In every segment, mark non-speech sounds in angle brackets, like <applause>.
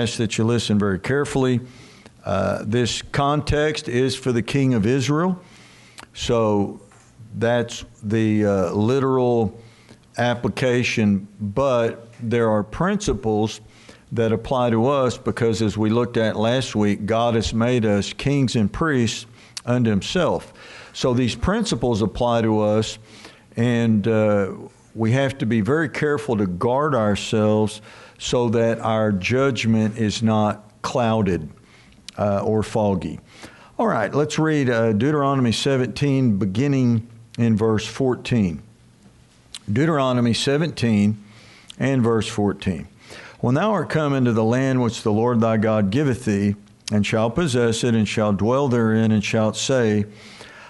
ask that you listen very carefully. Uh, this context is for the king of Israel. So that's the uh, literal application, but there are principles that apply to us because, as we looked at last week, God has made us kings and priests unto Himself. So these principles apply to us, and uh, we have to be very careful to guard ourselves so that our judgment is not clouded uh, or foggy. All right, let's read uh, Deuteronomy 17, beginning in verse 14. Deuteronomy 17 and verse 14. When thou art come into the land which the Lord thy God giveth thee, and shalt possess it, and shalt dwell therein, and shalt say,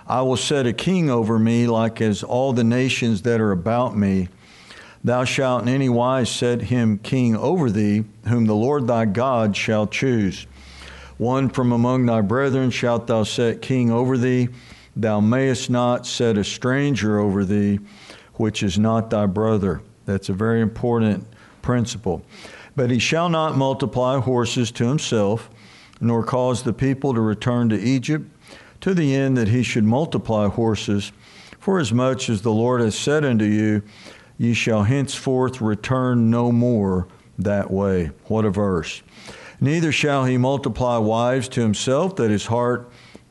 I will set a king over me, like as all the nations that are about me. Thou shalt in any wise set him king over thee, whom the Lord thy God shall choose. One from among thy brethren shalt thou set king over thee. Thou mayest not set a stranger over thee, which is not thy brother. That's a very important principle. But he shall not multiply horses to himself, nor cause the people to return to Egypt, to the end that he should multiply horses. For as much as the Lord has said unto you, ye shall henceforth return no more that way. What a verse. Neither shall he multiply wives to himself, that his heart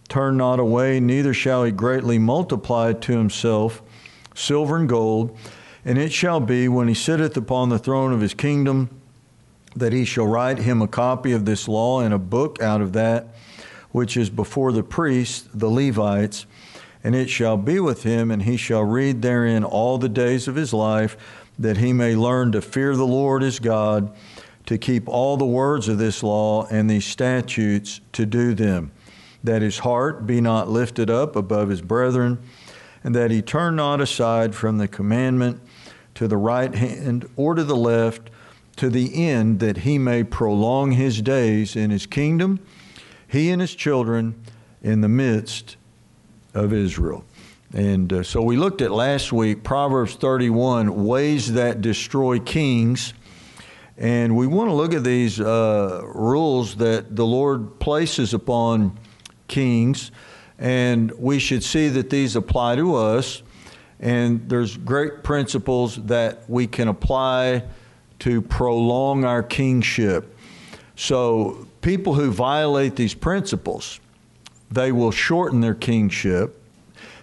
turn not away, neither shall he greatly multiply to himself silver and gold. And it shall be, when he sitteth upon the throne of his kingdom, that he shall write him a copy of this law in a book out of that which is before the priests, the Levites, and it shall be with him, and he shall read therein all the days of his life, that he may learn to fear the Lord his God, to keep all the words of this law and these statutes to do them, that his heart be not lifted up above his brethren, and that he turn not aside from the commandment to the right hand or to the left to the end that he may prolong his days in his kingdom, he and his children in the midst of Israel. And uh, so we looked at last week Proverbs 31 ways that destroy kings. And we want to look at these uh, rules that the Lord places upon kings. And we should see that these apply to us. And there's great principles that we can apply to prolong our kingship. So, people who violate these principles, they will shorten their kingship.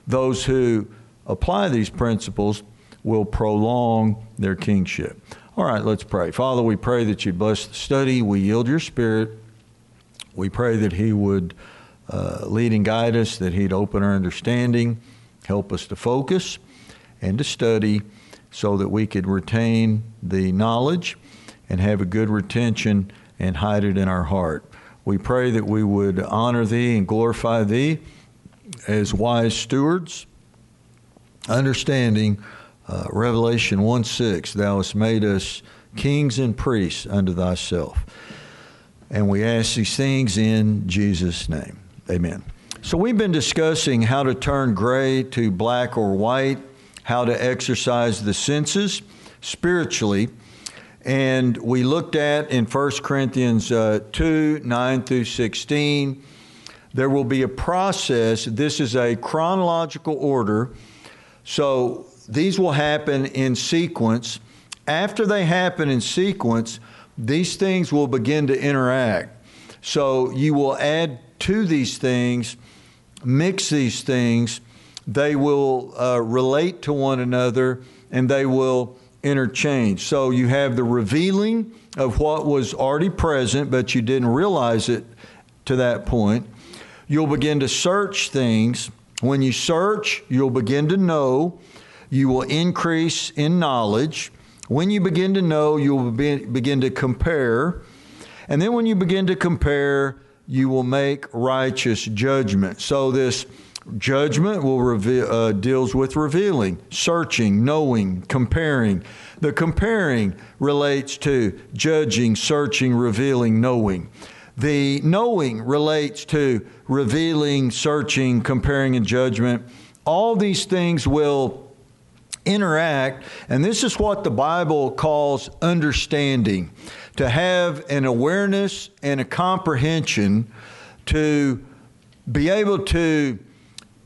Those who apply these principles will prolong their kingship. All right, let's pray. Father, we pray that you bless the study. We yield your spirit. We pray that He would uh, lead and guide us, that He'd open our understanding, help us to focus and to study so that we could retain the knowledge and have a good retention and hide it in our heart. We pray that we would honor Thee and glorify Thee as wise stewards, understanding uh, Revelation 1 6, Thou hast made us kings and priests unto Thyself. And we ask these things in Jesus' name. Amen. So we've been discussing how to turn gray to black or white how to exercise the senses spiritually. And we looked at in 1 Corinthians uh, 2 9 through 16, there will be a process. This is a chronological order. So these will happen in sequence. After they happen in sequence, these things will begin to interact. So you will add to these things, mix these things, they will uh, relate to one another and they will interchange. So you have the revealing of what was already present, but you didn't realize it to that point. You'll begin to search things. When you search, you'll begin to know. You will increase in knowledge. When you begin to know, you'll be, begin to compare. And then when you begin to compare, you will make righteous judgment. So this Judgment will reveal, uh, deals with revealing, searching, knowing, comparing. The comparing relates to judging, searching, revealing, knowing. The knowing relates to revealing, searching, comparing, and judgment. All these things will interact, and this is what the Bible calls understanding. to have an awareness and a comprehension to be able to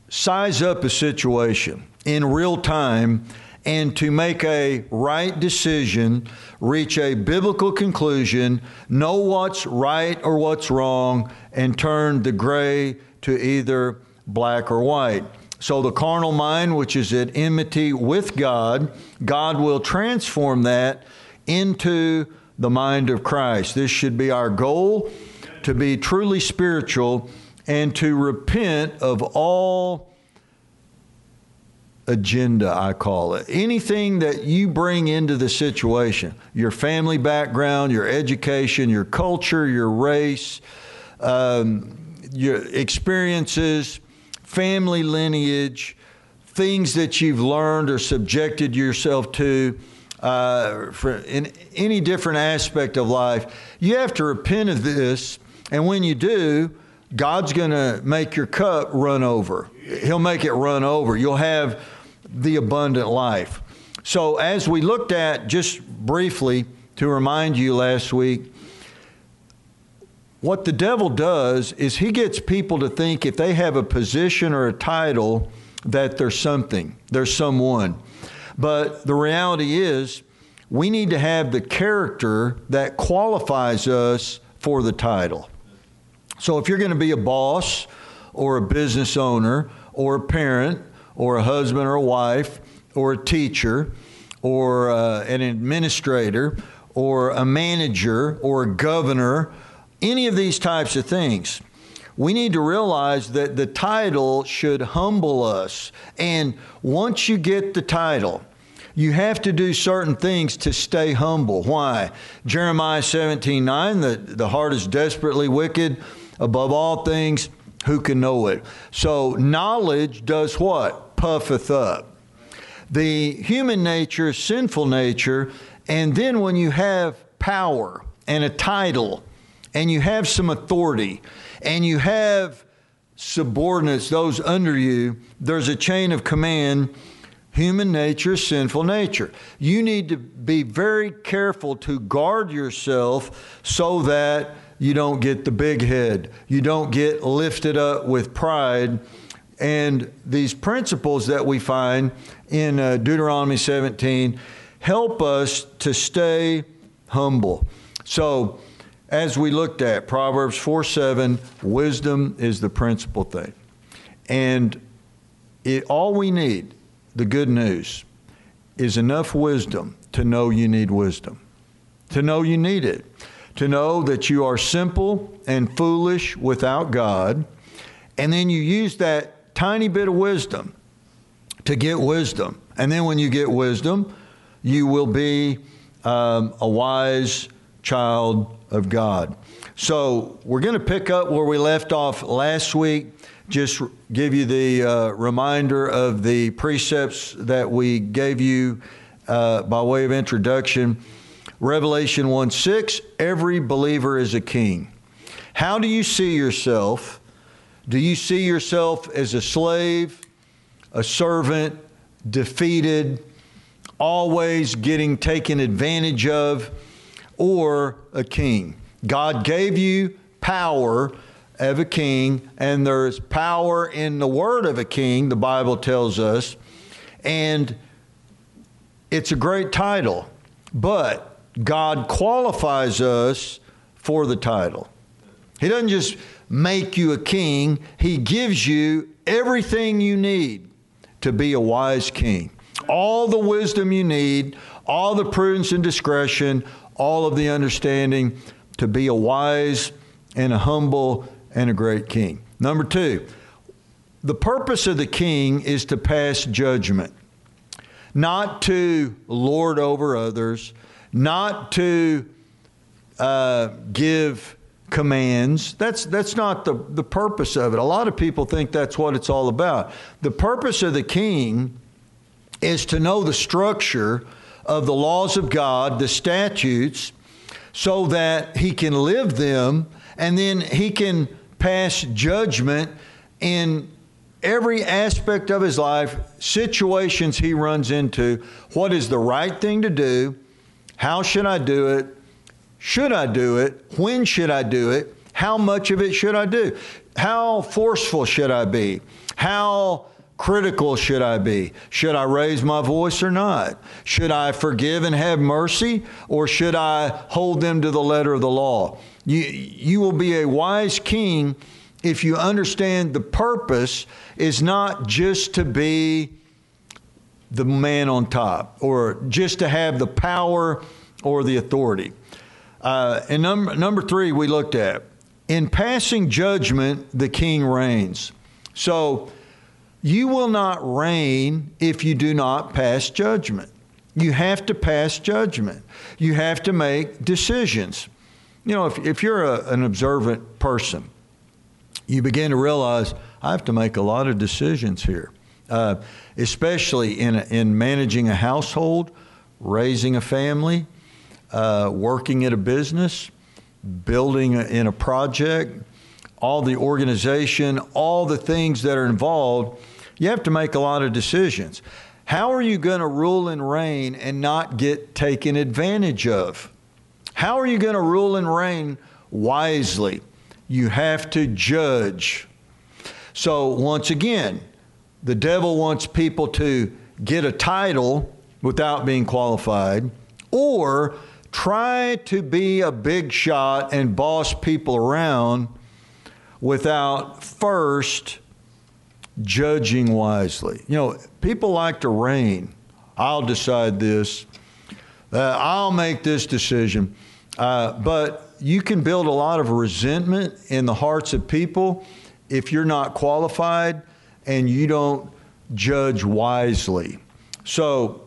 size up a situation in real time and to make a right decision, reach a biblical conclusion, know what's right or what's wrong, and turn the gray to either black or white. So the carnal mind, which is at enmity with God, God will transform that into the mind of Christ. This should be our goal to be truly spiritual and to repent of all agenda, I call it. Anything that you bring into the situation, your family background, your education, your culture, your race, um, your experiences, family lineage, things that you've learned or subjected yourself to. Uh, in any different aspect of life, you have to repent of this, and when you do, God's going to make your cup run over. He'll make it run over. You'll have the abundant life. So, as we looked at just briefly to remind you last week, what the devil does is he gets people to think if they have a position or a title that there's something, there's someone. But the reality is, we need to have the character that qualifies us for the title. So if you're going to be a boss or a business owner or a parent or a husband or a wife or a teacher or uh, an administrator or a manager or a governor, any of these types of things, we need to realize that the title should humble us. And once you get the title, you have to do certain things to stay humble. Why? Jeremiah 17 9, the, the heart is desperately wicked above all things. Who can know it? So, knowledge does what? puffeth up. The human nature, sinful nature, and then when you have power and a title, and you have some authority, and you have subordinates, those under you, there's a chain of command. Human nature, sinful nature. You need to be very careful to guard yourself so that you don't get the big head. You don't get lifted up with pride and these principles that we find in uh, Deuteronomy 17 help us to stay humble. So, as we looked at Proverbs 4 7, wisdom is the principal thing. And it, all we need, the good news, is enough wisdom to know you need wisdom, to know you need it, to know that you are simple and foolish without God. And then you use that tiny bit of wisdom to get wisdom. And then when you get wisdom, you will be um, a wise child of God. So we're going to pick up where we left off last week. Just give you the uh, reminder of the precepts that we gave you uh, by way of introduction. Revelation 1 6, every believer is a king. How do you see yourself do you see yourself as a slave, a servant, defeated, always getting taken advantage of, or a king? God gave you power of a king, and there's power in the word of a king, the Bible tells us, and it's a great title, but God qualifies us for the title. He doesn't just make you a king, He gives you everything you need to be a wise king. All the wisdom you need, all the prudence and discretion, all of the understanding to be a wise and a humble and a great king. Number two, the purpose of the king is to pass judgment, not to lord over others, not to uh, give commands. That's, that's not the, the purpose of it. A lot of people think that's what it's all about. The purpose of the king is to know the structure of the laws of God, the statutes, so that he can live them and then he can pass judgment in every aspect of his life, situations he runs into. What is the right thing to do? How should I do it? should I do it? When should I do it? How much of it should I do? How forceful should I be? How critical should I be? Should I raise my voice or not? Should I forgive and have mercy or should I hold them to the letter of the law? You, you will be a wise king if you understand the purpose is not just to be the man on top or just to have the power or the authority. Uh, and number, number three, we looked at in passing judgment, the king reigns. So you will not reign if you do not pass judgment. You have to pass judgment. You have to make decisions. You know, if, if you're a, an observant person, you begin to realize I have to make a lot of decisions here, uh, especially in, in managing a household, raising a family, uh, working at a business building in a project, all the organization, all the things that are involved, you have to make a lot of decisions. How are you going to rule and reign and not get taken advantage of? How are you going to rule and reign wisely? You have to judge. So, once again, the devil wants people to get a title without being qualified or try to be a big shot and boss people around without first judging wisely. You know, people like to reign. I'll decide this. Uh, I'll make this decision. Uh, but you can build a lot of resentment in the hearts of people if you're not qualified and you don't judge wisely. So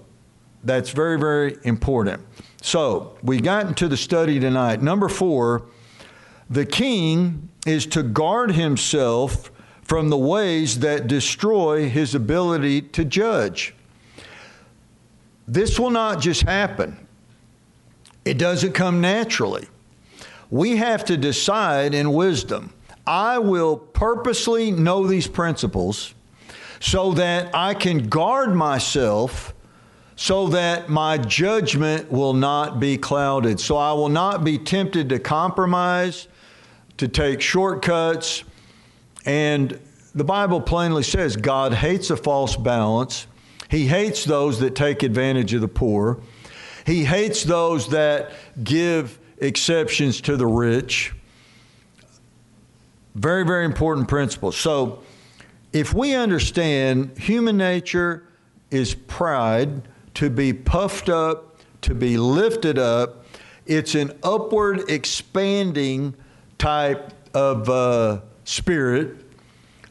that's very, very important. So we got into the study tonight. Number four, the king is to guard himself from the ways that destroy his ability to judge. This will not just happen, it doesn't come naturally. We have to decide in wisdom. I will purposely know these principles so that I can guard myself so that my judgment will not be clouded. So I will not be tempted to compromise, to take shortcuts. And the Bible plainly says God hates a false balance. He hates those that take advantage of the poor. He hates those that give exceptions to the rich. Very, very important principle. So, if we understand human nature is pride, to be puffed up, to be lifted up. It's an upward expanding type of uh, spirit.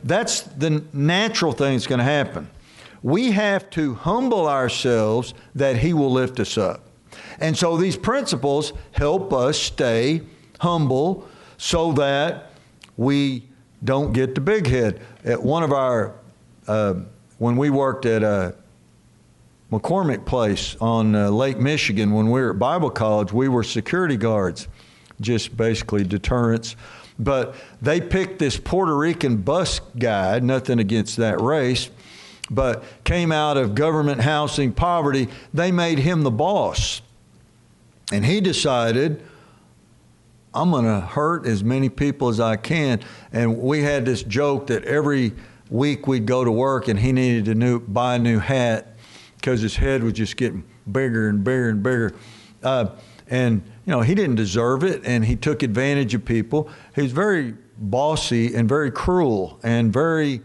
That's the natural thing that's going to happen. We have to humble ourselves that He will lift us up. And so these principles help us stay humble so that we don't get the big head. At one of our, uh, when we worked at a McCormick Place on uh, Lake Michigan when we were at Bible college. We were security guards, just basically deterrence. But they picked this Puerto Rican bus guy, nothing against that race, but came out of government housing poverty. They made him the boss. And he decided, I'm going to hurt as many people as I can. And we had this joke that every week we'd go to work and he needed to new, buy a new hat because his head was just getting bigger and bigger and bigger. Uh, and, you know, he didn't deserve it, and he took advantage of people. He's very bossy and very cruel and very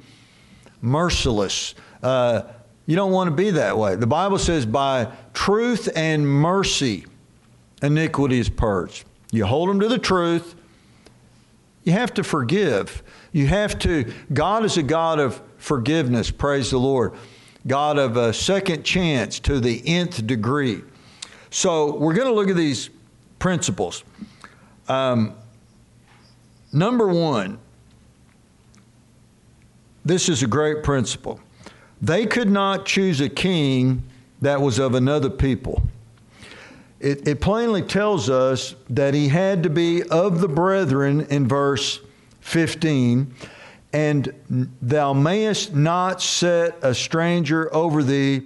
merciless. Uh, you don't want to be that way. The Bible says, by truth and mercy, iniquity is purged. You hold them to the truth. You have to forgive. You have to, God is a God of forgiveness. Praise the Lord. God of a second chance to the nth degree. So we're going to look at these principles. Um, number one, this is a great principle. They could not choose a king that was of another people. It, it, plainly tells us that he had to be of the brethren in verse 15 and thou mayest not set a stranger over thee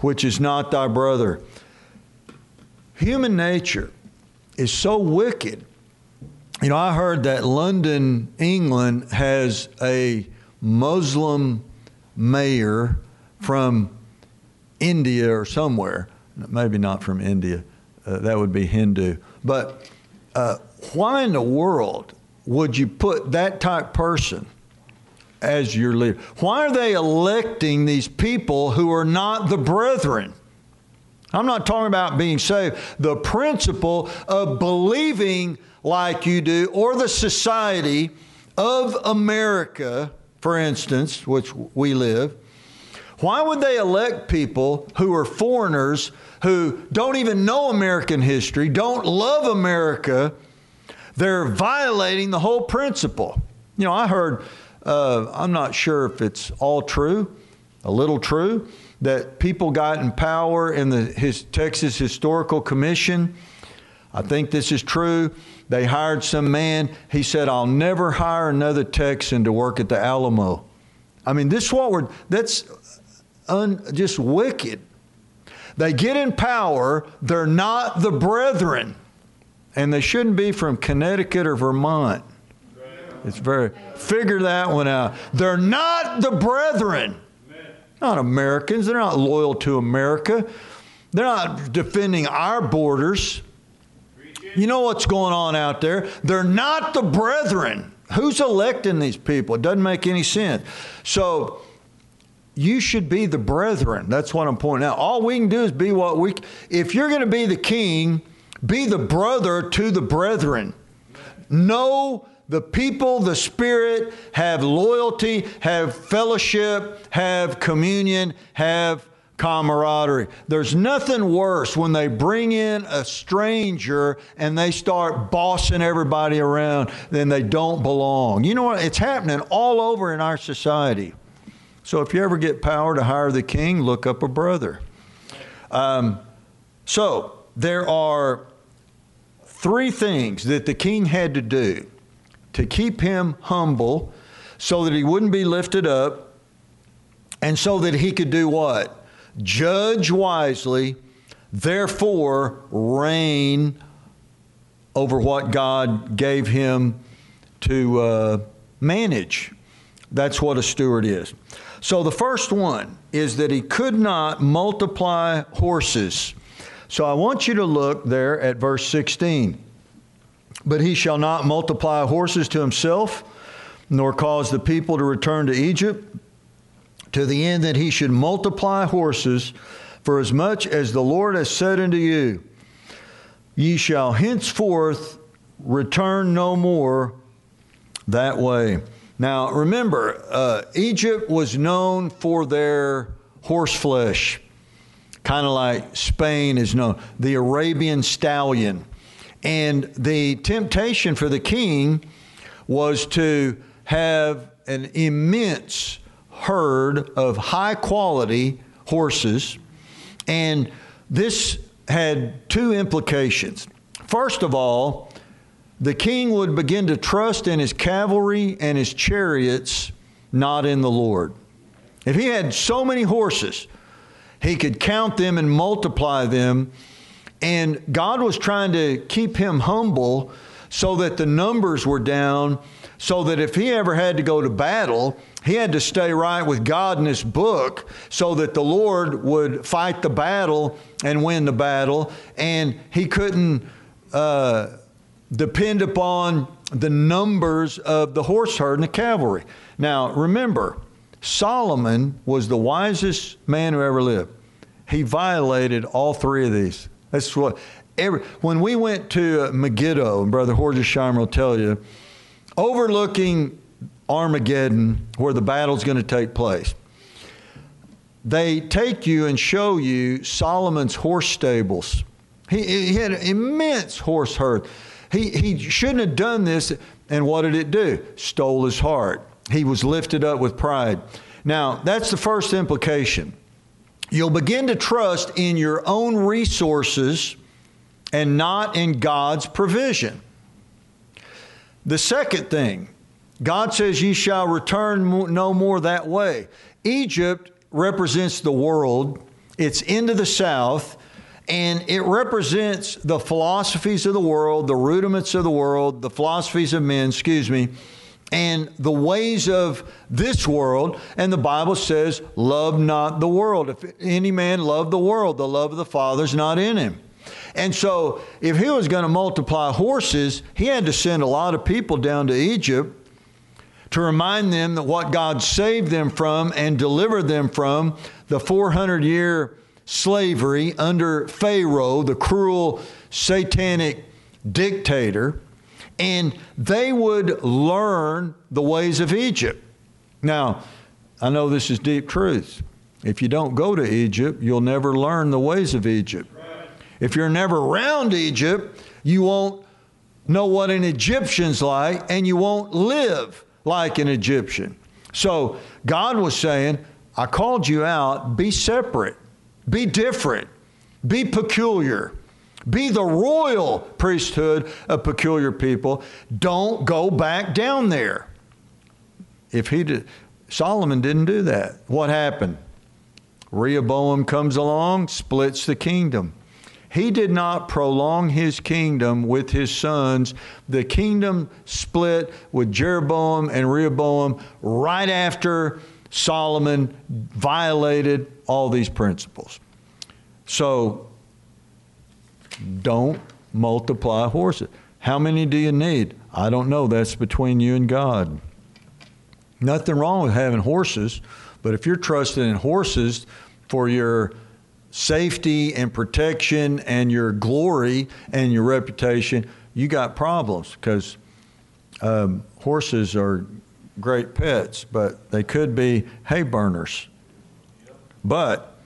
which is not thy brother. Human nature is so wicked. You know, I heard that London, England has a Muslim mayor from India or somewhere, maybe not from India, uh, that would be Hindu. But uh, why in the world would you put that type person as your leader? Why are they electing these people who are not the brethren? I'm not talking about being saved. The principle of believing like you do, or the society of America, for instance, which we live, why would they elect people who are foreigners who don't even know American history, don't love America? They're violating the whole principle. You know, I heard, uh, I'm not sure if it's all true, a little true, that people got in power in the his Texas Historical Commission. I think this is true. They hired some man. He said, I'll never hire another Texan to work at the Alamo. I mean, this what we're, that's un, just wicked. They get in power, they're not the brethren. And they shouldn't be from Connecticut or Vermont. It's very, figure that one out. They're not the brethren. Not Americans. They're not loyal to America. They're not defending our borders. You know what's going on out there? They're not the brethren. Who's electing these people? It doesn't make any sense. So you should be the brethren. That's what I'm pointing out. All we can do is be what we. If you're going to be the king, be the brother to the brethren. Know the people, the Spirit, have loyalty, have fellowship, have communion, have camaraderie. There's nothing worse when they bring in a stranger and they start bossing everybody around, then they don't belong. You know what? It's happening all over in our society. So if you ever get power to hire the king, look up a brother. Um, so there are three things that the king had to do to keep him humble so that he wouldn't be lifted up and so that he could do what? Judge wisely, therefore reign over what God gave him to uh, manage. That's what a steward is. So the first one is that he could not multiply horses. So I want you to look there at verse 16. But he shall not multiply horses to himself, nor cause the people to return to Egypt, to the end that he should multiply horses, for as much as the Lord has said unto you, ye shall henceforth return no more that way. Now, remember, uh, Egypt was known for their horse flesh, kind of like Spain is known, the Arabian stallion. And the temptation for the king was to have an immense herd of high quality horses. And this had two implications. First of all, the king would begin to trust in his cavalry and his chariots, not in the Lord. If he had so many horses, he could count them and multiply them and God was trying to keep him humble so that the numbers were down, so that if he ever had to go to battle, he had to stay right with God in his book so that the Lord would fight the battle and win the battle. And he couldn't uh, depend upon the numbers of the horse herd and the cavalry. Now, remember, Solomon was the wisest man who ever lived. He violated all three of these. That's what every, when we went to Megiddo, and Brother Horgesheimer will tell you, overlooking Armageddon, where the battle's going to take place, they take you and show you Solomon's horse stables. He, he had an immense horse herd. He, he shouldn't have done this, and what did it do? Stole his heart. He was lifted up with pride. Now, that's the first implication. You'll begin to trust in your own resources and not in God's provision. The second thing, God says, Ye shall return no more that way. Egypt represents the world, it's into the south, And it represents the philosophies of the world, the rudiments of the world, the philosophies of men, excuse me, and the ways of this world. And the Bible says, Love not the world. If any man love the world, the love of the Father is not in him. And so, if he was going to multiply horses, he had to send a lot of people down to Egypt to remind them that what God saved them from and delivered them from the 400 year slavery under Pharaoh, the cruel satanic dictator, and they would learn the ways of Egypt. Now, I know this is deep truth. If you don't go to Egypt, you'll never learn the ways of Egypt. If you're never around Egypt, you won't know what an Egyptian's like and you won't live like an Egyptian. So God was saying, I called you out, be separate. Be different. Be peculiar. Be the royal priesthood of peculiar people. Don't go back down there. If he did, Solomon didn't do that. What happened? Rehoboam comes along, splits the kingdom. He did not prolong his kingdom with his sons. The kingdom split with Jeroboam and Rehoboam right after Solomon violated all these principles. So don't multiply horses. How many do you need? I don't know. That's between you and God. Nothing wrong with having horses, but if you're trusting in horses for your safety and protection and your glory and your reputation, you got problems because um, horses are great pets, but they could be hay burners. But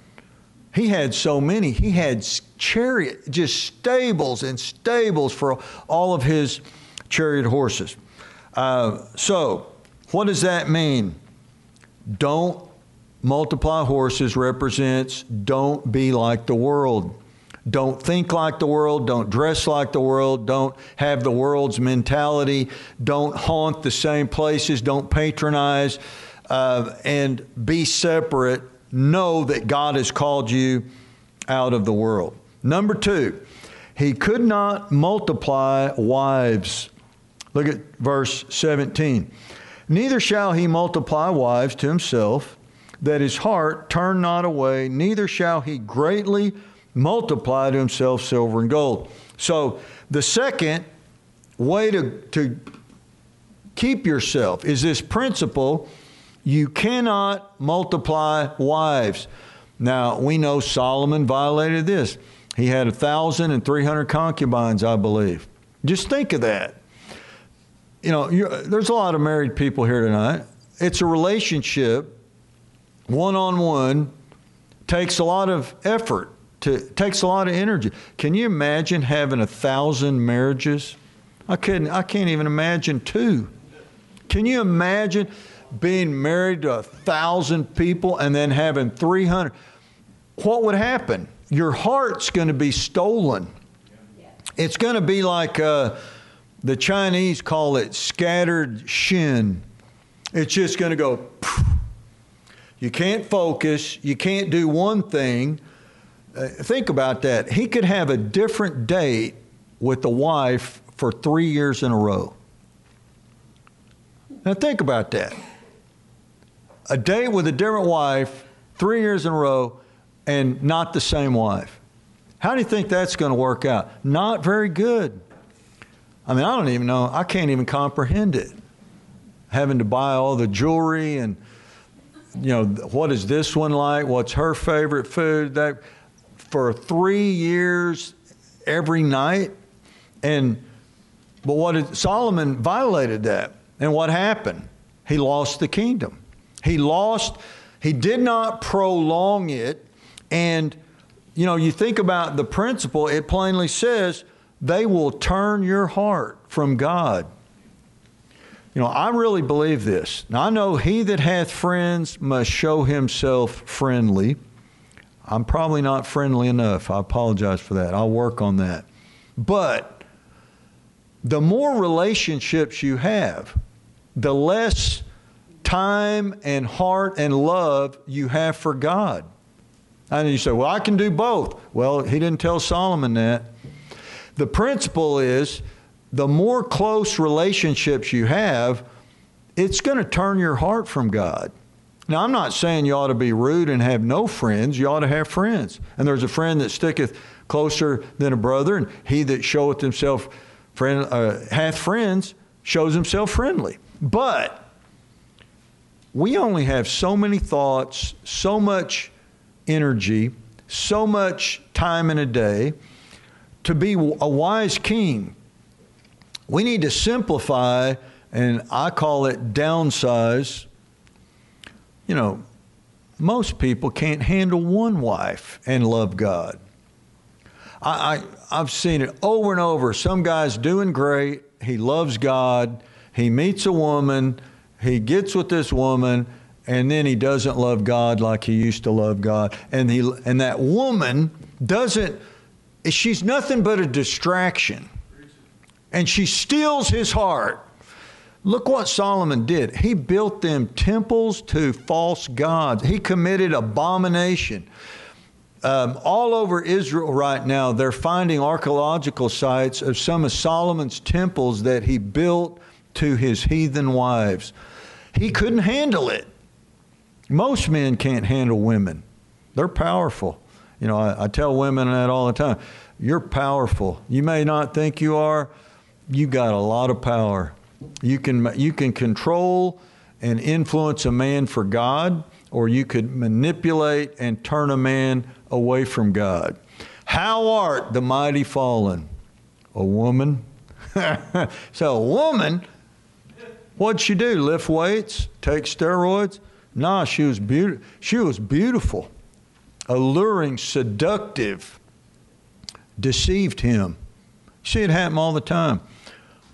he had so many. He had chariot, just stables and stables for all of his chariot horses. Uh, so, what does that mean? Don't multiply horses represents don't be like the world. Don't think like the world. Don't dress like the world. Don't have the world's mentality. Don't haunt the same places. Don't patronize. Uh, and be separate. Know that God has called you out of the world. Number two, he could not multiply wives. Look at verse 17. Neither shall he multiply wives to himself, that his heart turn not away, neither shall he greatly multiply to himself silver and gold. So the second way to, to keep yourself is this principle you cannot multiply wives. Now, we know Solomon violated this. He had 1,300 concubines, I believe. Just think of that. You know, there's a lot of married people here tonight. It's a relationship, one on one, takes a lot of effort to takes a lot of energy. Can you imagine having a thousand marriages? I couldn't. I can't even imagine two. Can you imagine being married to a thousand people and then having three hundred? What would happen? Your heart's going to be stolen. It's going to be like uh, the Chinese call it scattered shin. It's just going to go. You can't focus. You can't do one thing uh, think about that. He could have a different date with the wife for three years in a row. Now, think about that. A date with a different wife, three years in a row, and not the same wife. How do you think that's going to work out? Not very good. I mean, I don't even know, I can't even comprehend it. Having to buy all the jewelry and, you know, what is this one like? What's her favorite food? That for three years every night. And but what did, Solomon violated that. And what happened? He lost the kingdom. He lost, he did not prolong it. And, you know, you think about the principle, it plainly says, they will turn your heart from God. You know, I really believe this. Now, I know he that hath friends must show himself friendly. I'm probably not friendly enough. I apologize for that. I'll work on that. But the more relationships you have, the less time and heart and love you have for God. And you say, well, I can do both. Well, he didn't tell Solomon that. The principle is the more close relationships you have, it's going to turn your heart from God. Now, I'm not saying you ought to be rude and have no friends. You ought to have friends. And there's a friend that sticketh closer than a brother, and he that showeth himself friend, uh, hath friends shows himself friendly. But we only have so many thoughts, so much energy, so much time in a day to be a wise king. We need to simplify, and I call it downsize. You know, most people can't handle one wife and love God. I, I, have seen it over and over. Some guy's doing great. He loves God. He meets a woman. He gets with this woman, and then he doesn't love God like he used to love God. And, he, and that woman doesn't, she's nothing but a distraction and she steals his heart. Look what Solomon did. He built them temples to false gods. He committed abomination. Um, all over Israel right now, they're finding archaeological sites of some of Solomon's temples that he built to his heathen wives. He couldn't handle it. Most men can't handle women, they're powerful. You know, I, I tell women that all the time. You're powerful. You may not think you are, You've got a lot of power. You can, you can control and influence a man for God, or you could manipulate and turn a man away from God. How art the mighty fallen? A woman. <laughs> so, a woman, what'd she do? Lift weights? Take steroids? Nah, she was, be- she was beautiful, alluring, seductive, deceived him. See it happen all the time.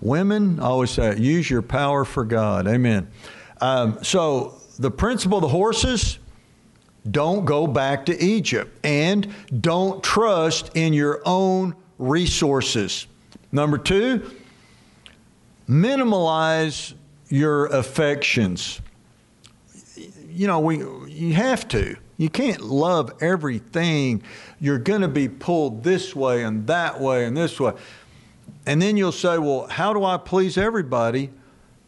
Women, I always say, use your power for God. Amen. Um, so the principle of the horses, don't go back to Egypt and don't trust in your own resources. Number two, minimalize your affections. You know, we you have to. You can't love everything. You're going to be pulled this way and that way and this way. And then you'll say, well, how do I please everybody?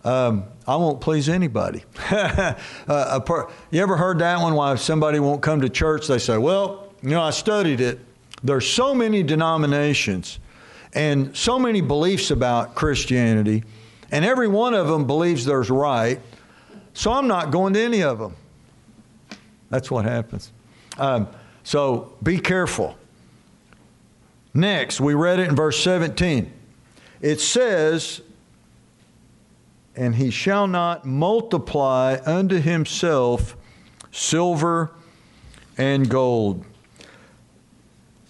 Um, I won't please anybody. <laughs> uh, per, you ever heard that one? Why somebody won't come to church? They say, well, you know, I studied it. There's so many denominations and so many beliefs about Christianity, and every one of them believes there's right, so I'm not going to any of them. That's what happens. Um, so be careful. Next, we read it in verse 17 it says, And he shall not multiply unto himself silver and gold.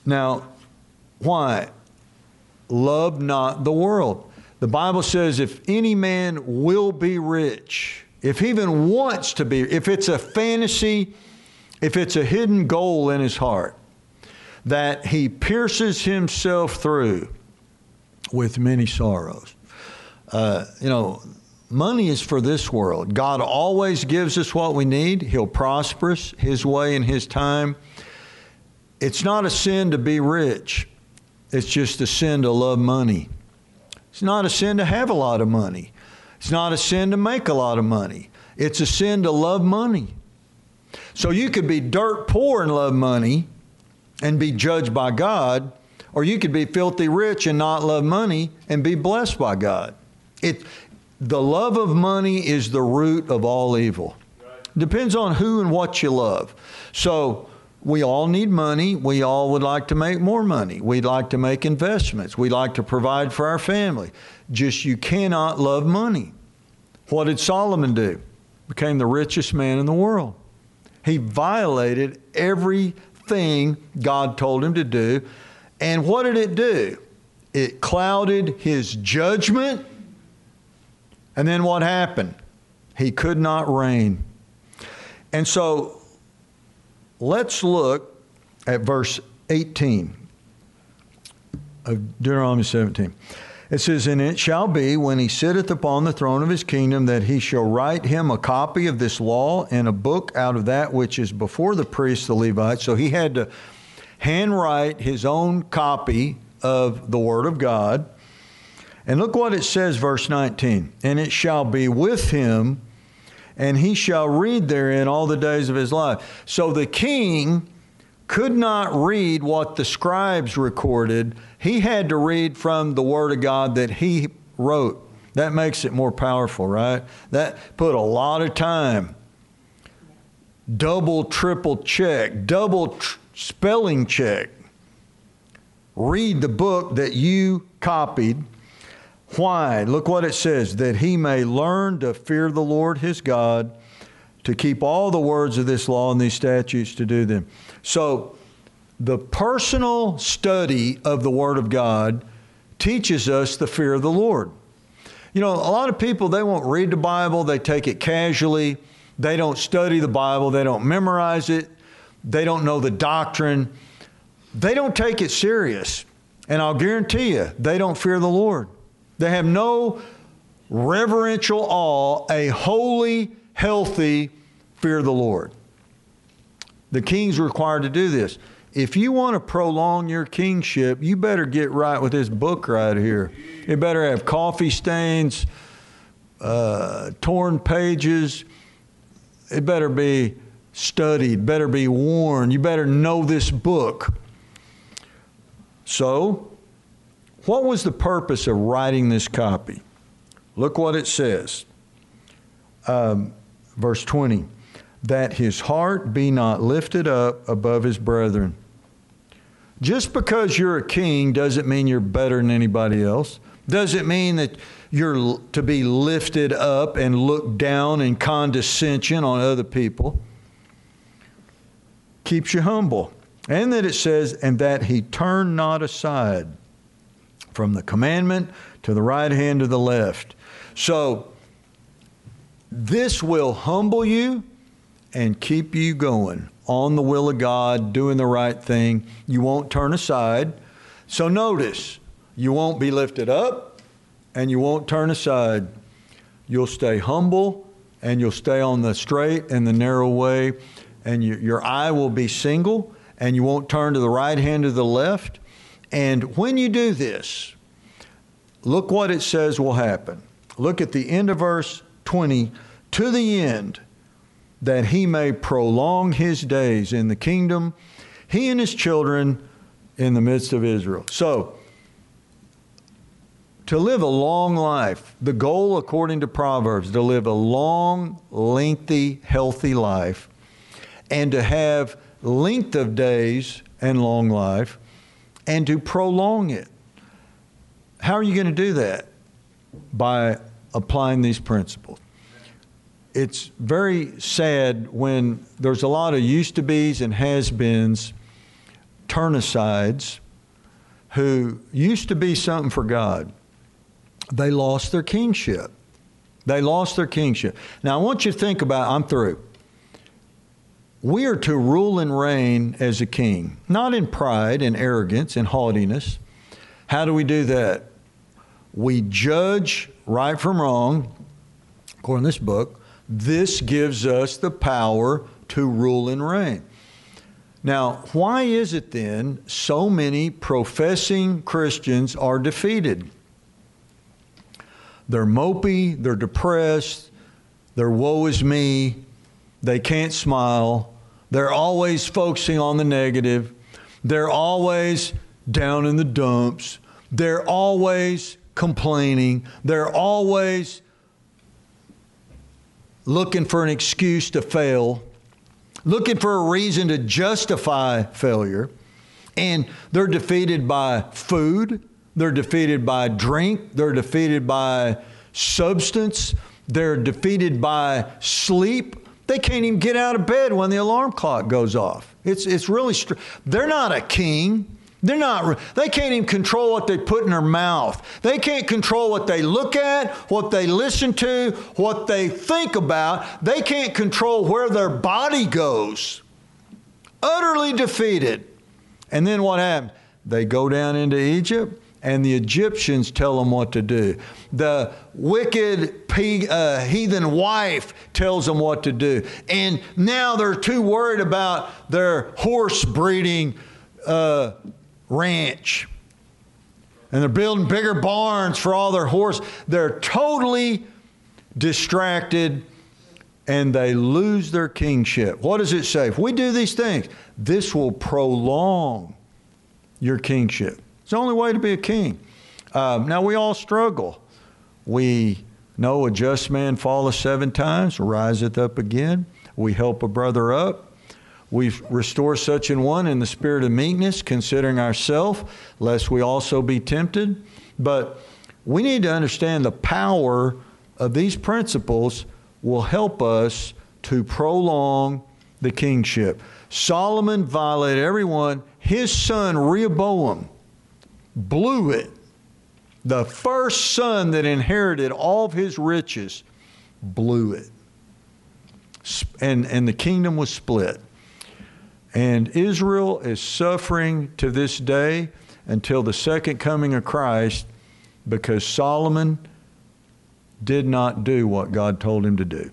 Now, why? Love not the world. The Bible says, if any man will be rich, if he even wants to be, if it's a fantasy, if it's a hidden goal in his heart, that he pierces himself through with many sorrows. Uh, you know, money is for this world. God always gives us what we need, He'll prosper us His way and His time. It's not a sin to be rich, it's just a sin to love money. It's not a sin to have a lot of money. It's not a sin to make a lot of money. It's a sin to love money. So you could be dirt poor and love money and be judged by God, or you could be filthy rich and not love money and be blessed by God. It, the love of money is the root of all evil. Depends on who and what you love. So we all need money. We all would like to make more money. We'd like to make investments. We'd like to provide for our family. Just you cannot love money. What did Solomon do? Became the richest man in the world. He violated everything God told him to do and what did it do? It clouded his judgment. And then what happened? He could not reign. And so let's look at verse 18 of Deuteronomy 17. It says, And it shall be when he sitteth upon the throne of his kingdom that he shall write him a copy of this law in a book out of that which is before the priests, the Levites. So he had to handwrite his own copy of the Word of God. And look what it says, verse 19. And it shall be with him, and he shall read therein all the days of his life. So the king could not read what the scribes recorded. He had to read from the Word of God that he wrote. That makes it more powerful, right? That put a lot of time. Double, triple check, double tr- spelling check. Read the book that you copied. Why? Look what it says that he may learn to fear the Lord his God, to keep all the words of this law and these statutes to do them. So, the personal study of the Word of God teaches us the fear of the Lord. You know, a lot of people, they won't read the Bible, they take it casually, they don't study the Bible, they don't memorize it, they don't know the doctrine, they don't take it serious. And I'll guarantee you, they don't fear the Lord. They have no reverential awe, a holy, healthy fear of the Lord. The king's required to do this. If you want to prolong your kingship, you better get right with this book right here. It better have coffee stains, uh, torn pages. It better be studied, better be warned, You better know this book. So, what was the purpose of writing this copy? Look what it says. Um, verse 20 that his heart be not lifted up above his brethren. Just because you're a king doesn't mean you're better than anybody else. Doesn't mean that you're to be lifted up and looked down in condescension on other people. Keeps you humble. And that it says, and that he turn not aside from the commandment to the right hand or the left. So, this will humble you and keep you going on the will of God, doing the right thing. You won't turn aside. So notice, you won't be lifted up and you won't turn aside. You'll stay humble and you'll stay on the straight and the narrow way, and you, your eye will be single and you won't turn to the right hand or the left. And when you do this, look what it says will happen. Look at the end of verse 20 to the end that he may prolong his days in the kingdom, he and his children in the midst of Israel. So, to live a long life, the goal, according to Proverbs, to live a long, lengthy, healthy life, and to have length of days and long life, and to prolong it. How are you going to do that? By applying these principles it's very sad when there's a lot of used to be's and has beens, turnasides, who used to be something for God. They lost their kingship. They lost their kingship. Now, I want you to think about I'm through. We are to rule and reign as a king, not in pride and arrogance and haughtiness. How do we do that? We judge right from wrong, according to this book. This gives us the power to rule and reign. Now, why is it then so many professing Christians are defeated? They're mopey, they're depressed, they're woe is me, they can't smile, they're always focusing on the negative, they're always down in the dumps, they're always complaining, they're always looking for an excuse to fail, looking for a reason to justify failure. And they're defeated by food, they're defeated by drink, they're defeated by substance, they're defeated by sleep. They can't even get out of bed when the alarm clock goes off. It's, it's really, str- they're not a king. They're not, they can't even control what they put in their mouth. They can't control what they look at, what they listen to, what they think about. They can't control where their body goes. Utterly defeated. And then what happened? They go down into Egypt and the Egyptians tell them what to do. The wicked uh, heathen wife tells them what to do. And now they're too worried about their horse breeding uh, ranch. And they're building bigger barns for all their horse. They're totally distracted and they lose their kingship. What does it say? If we do these things, this will prolong your kingship. It's the only way to be a king. Um, now, we all struggle. We know a just man falleth seven times, riseth up again. We help a brother up. We restore such an one in the spirit of meekness, considering ourselves, lest we also be tempted. But we need to understand the power of these principles will help us to prolong the kingship. Solomon violated everyone. His son Rehoboam blew it. The first son that inherited all of his riches blew it. And, and the kingdom was split. And Israel is suffering to this day until the second coming of Christ because Solomon did not do what God told him to do.